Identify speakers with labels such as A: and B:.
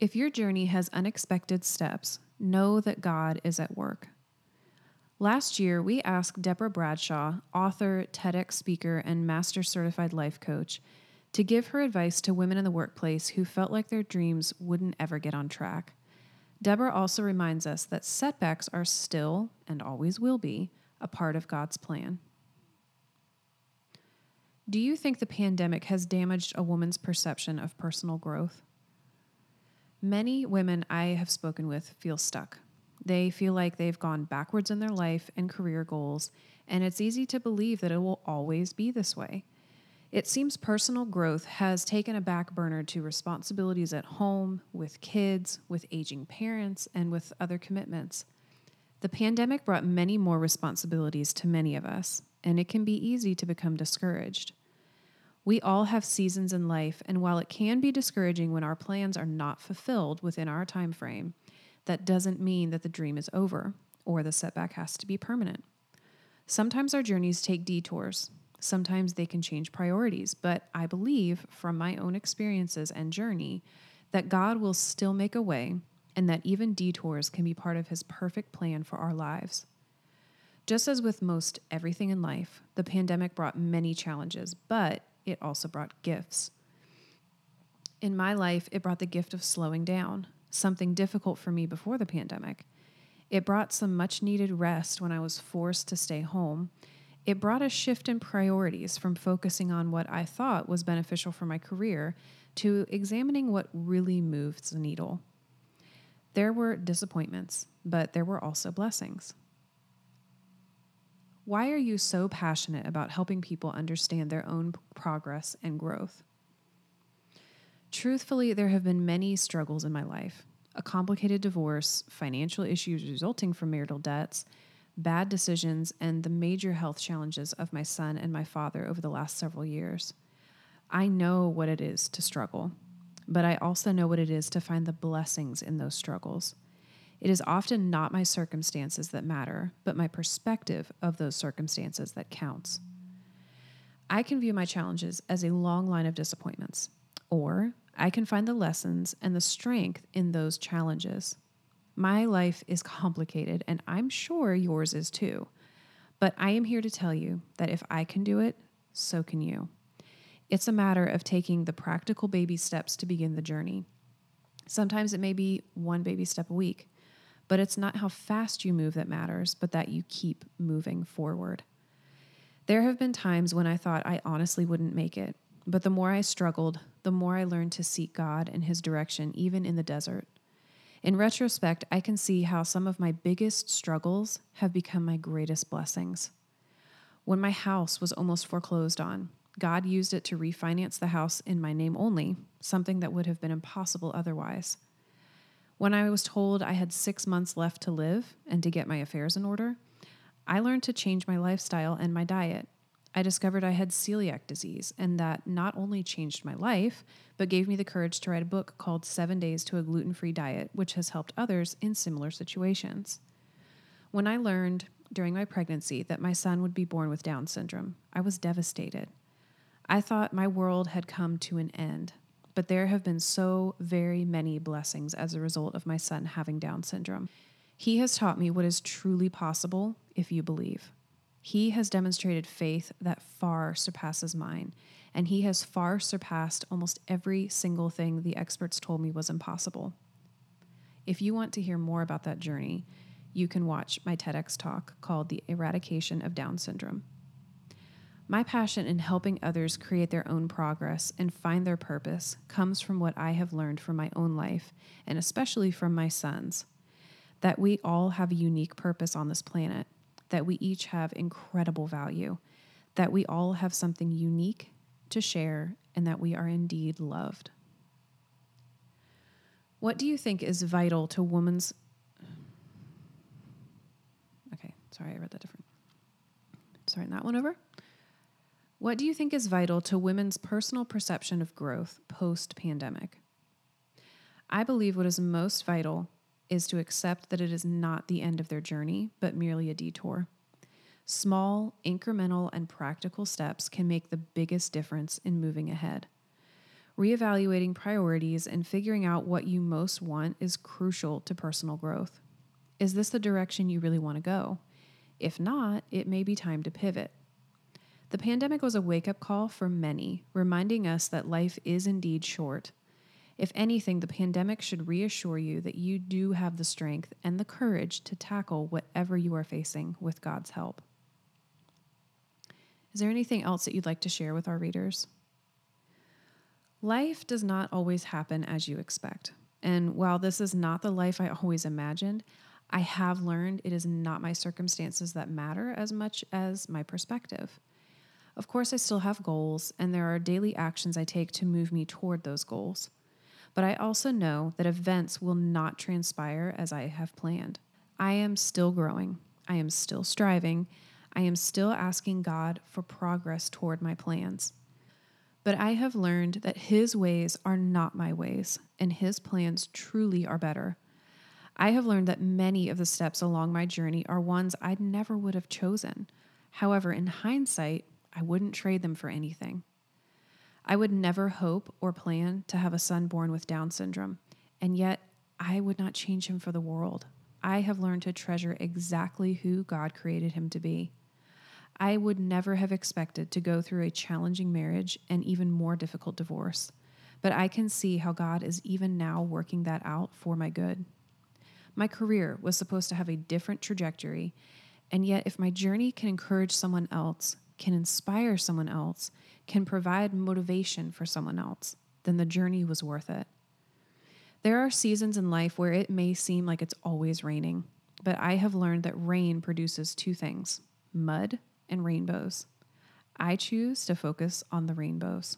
A: If your journey has unexpected steps, know that God is at work. Last year, we asked Deborah Bradshaw, author, TEDx speaker, and master certified life coach, to give her advice to women in the workplace who felt like their dreams wouldn't ever get on track. Deborah also reminds us that setbacks are still, and always will be, a part of God's plan. Do you think the pandemic has damaged a woman's perception of personal growth? Many women I have spoken with feel stuck. They feel like they've gone backwards in their life and career goals, and it's easy to believe that it will always be this way. It seems personal growth has taken a back burner to responsibilities at home, with kids, with aging parents, and with other commitments. The pandemic brought many more responsibilities to many of us, and it can be easy to become discouraged. We all have seasons in life, and while it can be discouraging when our plans are not fulfilled within our time frame, that doesn't mean that the dream is over or the setback has to be permanent. Sometimes our journeys take detours. Sometimes they can change priorities, but I believe from my own experiences and journey that God will still make a way and that even detours can be part of his perfect plan for our lives. Just as with most everything in life, the pandemic brought many challenges, but it also brought gifts. In my life, it brought the gift of slowing down, something difficult for me before the pandemic. It brought some much needed rest when I was forced to stay home. It brought a shift in priorities from focusing on what I thought was beneficial for my career to examining what really moves the needle. There were disappointments, but there were also blessings. Why are you so passionate about helping people understand their own progress and growth? Truthfully, there have been many struggles in my life a complicated divorce, financial issues resulting from marital debts, bad decisions, and the major health challenges of my son and my father over the last several years. I know what it is to struggle, but I also know what it is to find the blessings in those struggles. It is often not my circumstances that matter, but my perspective of those circumstances that counts. I can view my challenges as a long line of disappointments, or I can find the lessons and the strength in those challenges. My life is complicated, and I'm sure yours is too. But I am here to tell you that if I can do it, so can you. It's a matter of taking the practical baby steps to begin the journey. Sometimes it may be one baby step a week, but it's not how fast you move that matters, but that you keep moving forward. There have been times when I thought I honestly wouldn't make it, but the more I struggled, the more I learned to seek God and His direction, even in the desert. In retrospect, I can see how some of my biggest struggles have become my greatest blessings. When my house was almost foreclosed on, God used it to refinance the house in my name only, something that would have been impossible otherwise. When I was told I had six months left to live and to get my affairs in order, I learned to change my lifestyle and my diet I discovered I had celiac disease, and that not only changed my life, but gave me the courage to write a book called Seven Days to a Gluten Free Diet, which has helped others in similar situations. When I learned during my pregnancy that my son would be born with Down syndrome, I was devastated. I thought my world had come to an end, but there have been so very many blessings as a result of my son having Down syndrome. He has taught me what is truly possible if you believe. He has demonstrated faith that far surpasses mine, and he has far surpassed almost every single thing the experts told me was impossible. If you want to hear more about that journey, you can watch my TEDx talk called The Eradication of Down Syndrome. My passion in helping others create their own progress and find their purpose comes from what I have learned from my own life, and especially from my son's that we all have a unique purpose on this planet that we each have incredible value, that we all have something unique to share, and that we are indeed loved. What do you think is vital to woman's. Okay, sorry, I read that different. Starting that one over. What do you think is vital to women's personal perception of growth post pandemic? I believe what is most vital is to accept that it is not the end of their journey, but merely a detour. Small, incremental, and practical steps can make the biggest difference in moving ahead. Reevaluating priorities and figuring out what you most want is crucial to personal growth. Is this the direction you really want to go? If not, it may be time to pivot. The pandemic was a wake up call for many, reminding us that life is indeed short. If anything, the pandemic should reassure you that you do have the strength and the courage to tackle whatever you are facing with God's help. Is there anything else that you'd like to share with our readers? Life does not always happen as you expect. And while this is not the life I always imagined, I have learned it is not my circumstances that matter as much as my perspective. Of course, I still have goals, and there are daily actions I take to move me toward those goals. But I also know that events will not transpire as I have planned. I am still growing, I am still striving, I am still asking God for progress toward my plans. But I have learned that His ways are not my ways, and His plans truly are better. I have learned that many of the steps along my journey are ones I never would have chosen. However, in hindsight, I wouldn't trade them for anything. I would never hope or plan to have a son born with Down syndrome, and yet I would not change him for the world. I have learned to treasure exactly who God created him to be. I would never have expected to go through a challenging marriage and even more difficult divorce, but I can see how God is even now working that out for my good. My career was supposed to have a different trajectory, and yet, if my journey can encourage someone else, can inspire someone else, can provide motivation for someone else, then the journey was worth it. There are seasons in life where it may seem like it's always raining, but I have learned that rain produces two things mud and rainbows. I choose to focus on the rainbows.